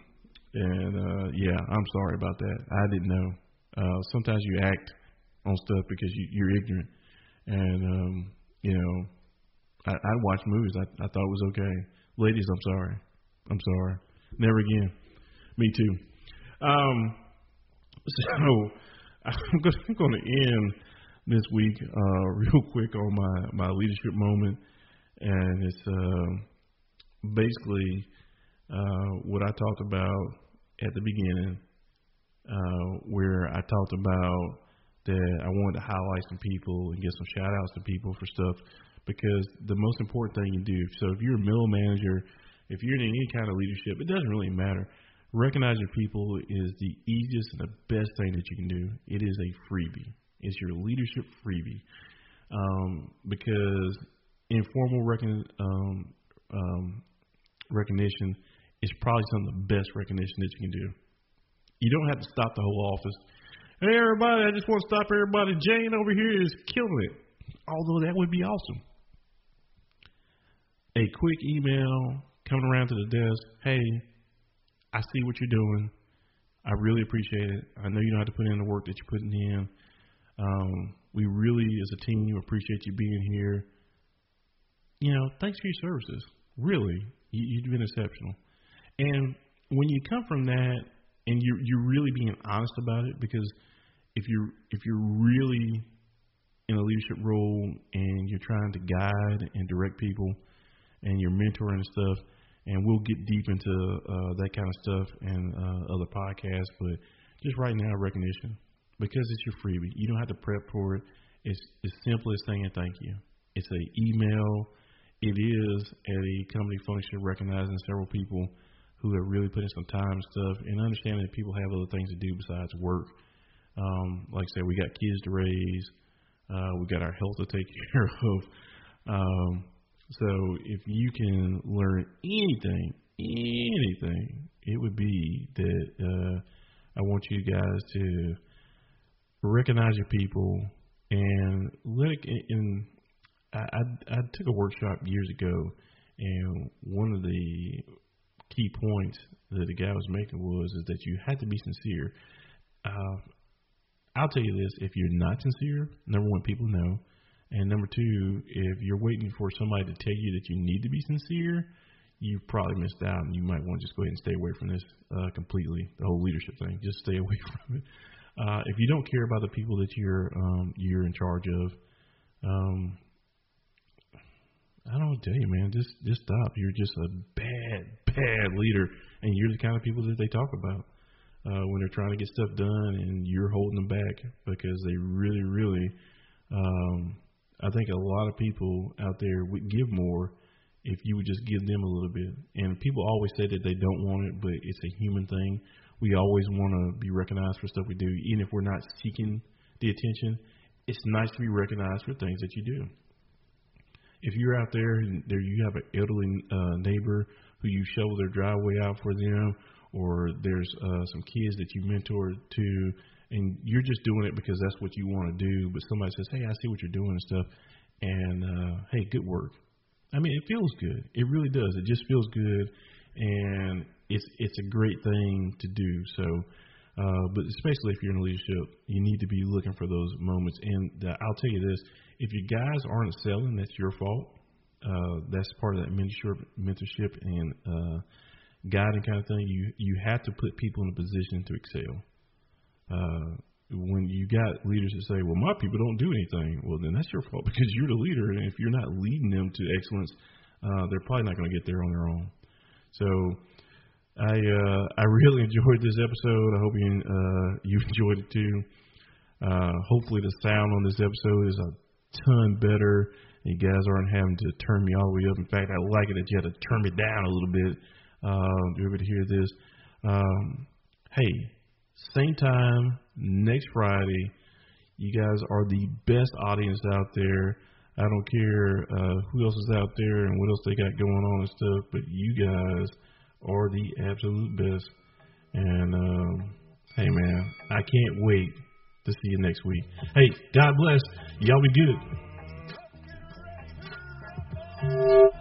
and uh, yeah, I'm sorry about that. I didn't know. Uh, sometimes you act on stuff because you, you're ignorant, and um, you know, I, I watch movies. I, I thought it was okay. Ladies, I'm sorry. I'm sorry. Never again. Me too. Um, so [LAUGHS] I'm going to end this week, uh, [LAUGHS] real quick on my my leadership moment, and it's uh, basically uh, what I talked about at the beginning, uh, where I talked about that I wanted to highlight some people and get some shout outs to people for stuff because the most important thing you do. So if you're a middle manager, if you're in any kind of leadership, it doesn't really matter. Recognizing people is the easiest and the best thing that you can do. It is a freebie. It's your leadership freebie. Um, because informal recon, um, um, recognition is probably some of the best recognition that you can do. You don't have to stop the whole office. Hey, everybody, I just want to stop everybody. Jane over here is killing it. Although that would be awesome. A quick email coming around to the desk. Hey, I see what you're doing. I really appreciate it. I know you don't have to put in the work that you're putting in. Um, we really, as a team, appreciate you being here. You know, thanks for your services. Really, you, you've been exceptional. And when you come from that, and you're you're really being honest about it, because if you're if you're really in a leadership role and you're trying to guide and direct people, and you're mentoring and stuff, and we'll get deep into uh, that kind of stuff and uh, other podcasts. But just right now, recognition because it's your freebie. You don't have to prep for it. It's as simple as saying thank you. It's a email. It is at a company function recognizing several people who have really put in some time and stuff, and understanding that people have other things to do besides work. Um, like I said, we got kids to raise. Uh, we got our health to take [LAUGHS] care of. Um, so if you can learn anything, anything, it would be that uh, I want you guys to recognize your people and let it. In, I, I, I took a workshop years ago, and one of the key points that the guy was making was is that you had to be sincere. Uh, I'll tell you this: if you're not sincere, number one, people know. And number two, if you're waiting for somebody to tell you that you need to be sincere, you've probably missed out, and you might want to just go ahead and stay away from this uh, completely. The whole leadership thing, just stay [LAUGHS] away from it. Uh, if you don't care about the people that you're um, you're in charge of, um, I don't tell you, man. Just just stop. You're just a bad, bad leader, and you're the kind of people that they talk about uh, when they're trying to get stuff done, and you're holding them back because they really, really um, I think a lot of people out there would give more if you would just give them a little bit. And people always say that they don't want it, but it's a human thing. We always want to be recognized for stuff we do, even if we're not seeking the attention. It's nice to be recognized for things that you do. If you're out there and there you have an elderly uh, neighbor who you shovel their driveway out for them, or there's uh, some kids that you mentor to and you're just doing it because that's what you want to do. But somebody says, "Hey, I see what you're doing and stuff," and uh, hey, good work. I mean, it feels good. It really does. It just feels good, and it's it's a great thing to do. So, uh, but especially if you're in leadership, you need to be looking for those moments. And the, I'll tell you this: if you guys aren't selling, that's your fault. Uh, that's part of that mentorship, mentorship and uh, guiding kind of thing. You you have to put people in a position to excel uh, when you got leaders that say, "Well, my people don't do anything," well, then that's your fault [LAUGHS] because you're the leader, and if you're not leading them to excellence, uh, they're probably not going to get there on their own. So, I uh, I [LAUGHS] really enjoyed this episode. I hope you uh, you [LAUGHS] enjoyed it too. Uh, hopefully, the sound on this episode is a ton better. You guys aren't having to turn me all the way up. In fact, I like it that you had to turn me down a little bit to be able to hear this. Um, hey, same time next Friday. You guys are the best audience out there. I don't care uh, who else is out there and what else they got going on and stuff, but you guys are the absolute best. And um, hey, man, I can't wait to see you next week. Hey, God bless. Y'all be good.